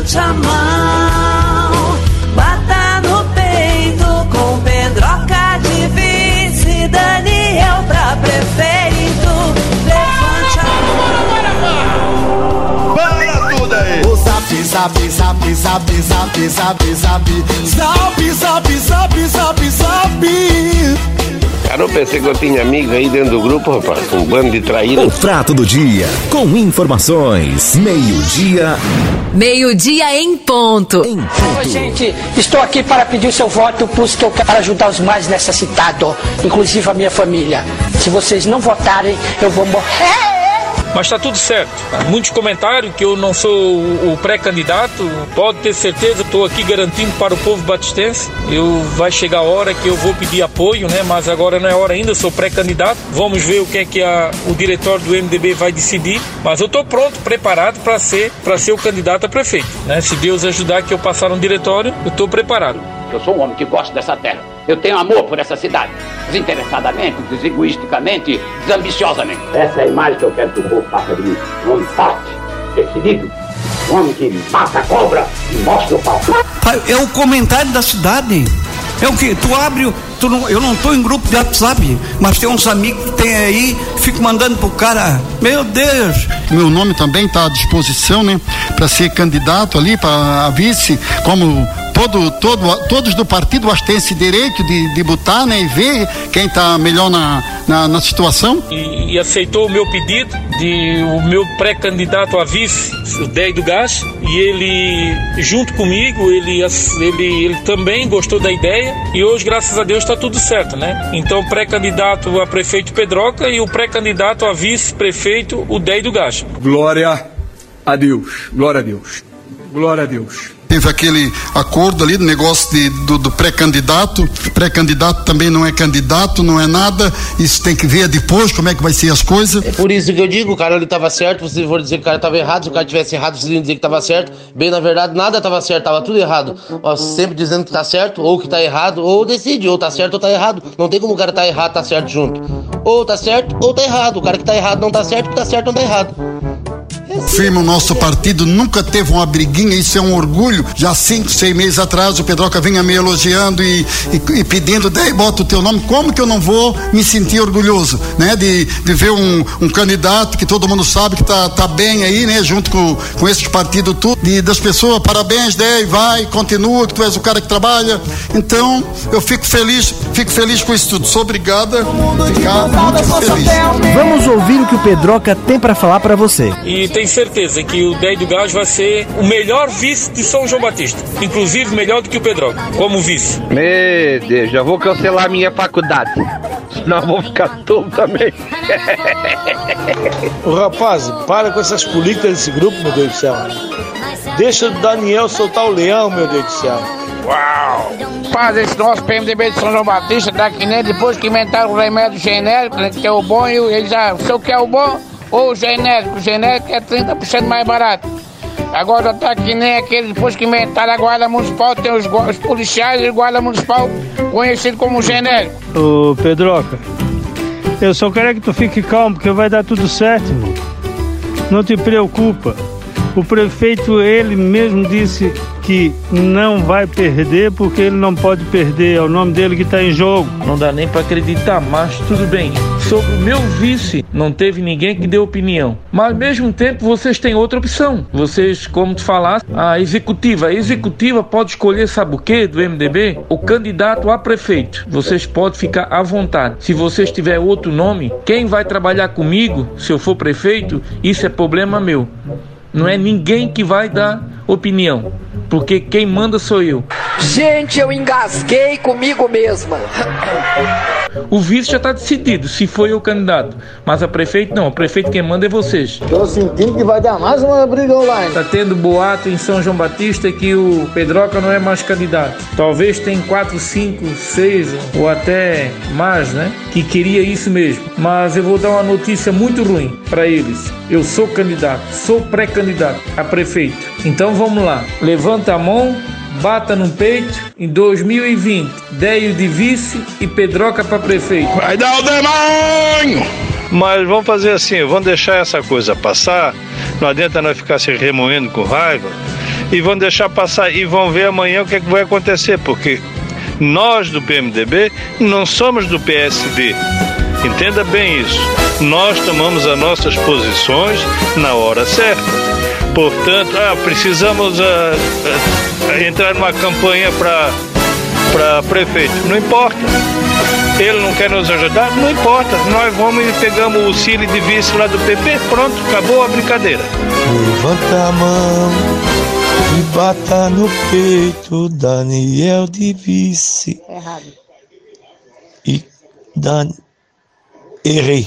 levante a mão, bata no peito com Pedroca de vice, Daniel pra prefeito. Levante a Para tudo aí! O zap, zap, zap, zap, zap, zap, zap, zap, zap, zap, zap, zap. Cara, eu pensei que eu tinha amigos aí dentro do grupo, rapaz. Um bando de traíra. O prato do dia, com informações. Meio-dia. Meio-dia em ponto. Em Oi, ponto. gente, estou aqui para pedir o seu voto, pois que eu quero ajudar os mais necessitados, inclusive a minha família. Se vocês não votarem, eu vou morrer. Mas está tudo certo. Muitos comentários que eu não sou o pré-candidato. Pode ter certeza, estou aqui garantindo para o povo batistense. Eu vai chegar a hora que eu vou pedir apoio, né? Mas agora não é hora ainda. Eu sou pré-candidato. Vamos ver o que é que a- o diretório do MDB vai decidir. Mas eu estou pronto, preparado para ser ser o candidato a prefeito. Né? Se Deus ajudar que eu passar no diretório, eu estou preparado. Eu sou um homem que gosta dessa terra. Eu tenho amor por essa cidade. Desinteressadamente, desegoisticamente, desambiciosamente. Essa é a imagem que eu quero que o povo faça de mim. Um homem forte, decidido. Um homem que mata a cobra e mostra o pau. Pai, É o comentário da cidade. É o que? Tu abre, o- tu não, eu não estou em grupo de WhatsApp, mas tem uns amigos que tem aí, fico mandando pro cara. Meu Deus! Meu nome também está à disposição, né, para ser candidato ali para a vice, como todo, todo, todos do partido acho que tem esse direito de, de botar, né, e ver quem está melhor na, na, na situação. e, e aceitou o meu pedido de o meu pré-candidato a vice, o Dei do Gás, e ele, junto comigo, ele, ele, ele também gostou da ideia e hoje, graças a Deus, está tudo certo, né? Então, pré-candidato a prefeito Pedroca e o pré-candidato a vice-prefeito, o Dei do Gás. Glória a Deus. Glória a Deus. Glória a Deus. Teve aquele acordo ali do negócio de, do, do pré-candidato. Pré-candidato também não é candidato, não é nada. Isso tem que ver depois como é que vai ser as coisas. É por isso que eu digo, o cara ele tava certo, vocês vão dizer que o cara tava errado, se o cara tivesse errado, vocês iam dizer que tava certo. Bem, na verdade, nada tava certo, tava tudo errado. Ó, sempre dizendo que tá certo, ou que tá errado, ou decide, ou tá certo ou tá errado. Não tem como o cara tá errado, tá certo junto. Ou tá certo ou tá errado. O cara que tá errado não tá certo, o que tá certo não tá errado. Firme, o nosso partido nunca teve uma briguinha, isso é um orgulho. Já cinco, seis meses atrás, o Pedroca vinha me elogiando e, e, e pedindo, daí bota o teu nome. Como que eu não vou me sentir orgulhoso, né? De, de ver um, um candidato que todo mundo sabe que tá, tá bem aí, né? Junto com, com esses partidos tudo. E das pessoas, parabéns, Dei, vai, continua, que tu és o cara que trabalha. Então, eu fico feliz, fico feliz com isso tudo. Sou obrigada a ficar muito feliz. Vamos ouvir o que o Pedroca tem para falar para você. E tenho certeza que o Dei do Gás vai ser o melhor vice de São João Batista. Inclusive, melhor do que o Pedroca, como vice. Meu Deus, já vou cancelar minha faculdade. Senão vou ficar tolo também. Ô rapaz, para com essas políticas desse grupo, meu Deus do céu. Deixa o Daniel soltar o leão, meu Deus do céu. Uau! Faz esse nosso PMDB de São João Batista, tá que nem depois que inventaram o remédio genérico, né, que é o bom, e ele já, o senhor quer o bom ou genérico? Genérico é 30% mais barato. Agora tá que nem aquele, depois que inventaram a guarda municipal, tem os, os policiais e guarda municipal conhecido como genérico. Ô Pedroca, eu só quero é que tu fique calmo, porque vai dar tudo certo. Não te preocupa. O prefeito, ele mesmo disse que não vai perder porque ele não pode perder. É o nome dele que está em jogo. Não dá nem para acreditar, mas tudo bem. Sobre o meu vice, não teve ninguém que deu opinião. Mas ao mesmo tempo, vocês têm outra opção. Vocês, como tu falaste, a executiva. A executiva pode escolher, sabe o quê, do MDB? O candidato a prefeito. Vocês podem ficar à vontade. Se vocês tiverem outro nome, quem vai trabalhar comigo, se eu for prefeito, isso é problema meu. Não é ninguém que vai dar opinião, porque quem manda sou eu. Gente, eu engasguei comigo mesma. O vice já está decidido, se foi o candidato. Mas a prefeito não, o prefeito quem manda é vocês. Tô sentindo que vai dar mais uma briga online. Tá tendo boato em São João Batista que o Pedroca não é mais candidato. Talvez tem 4, 5, 6 ou até mais, né? Que queria isso mesmo. Mas eu vou dar uma notícia muito ruim para eles. Eu sou candidato, sou pré-candidato a prefeito. Então vamos lá. Levanta a mão, bata no peito. Em 2020, Deio de vice e Pedroca para prefeito. Vai dar o demônio! Mas vamos fazer assim, vamos deixar essa coisa passar. Não adianta nós ficar se remoendo com raiva. e vão deixar passar e vão ver amanhã o que, é que vai acontecer, porque nós do PMDB não somos do PSD. Entenda bem isso. Nós tomamos as nossas posições na hora certa. Portanto, ah, precisamos ah, ah, entrar numa campanha para prefeito. Não importa. Ele não quer nos ajudar? Não importa. Nós vamos e pegamos o Cílio de vice lá do PP. Pronto, acabou a brincadeira. Levanta a mão e bata no peito, Daniel de vice. Errado. E Dan... Errei.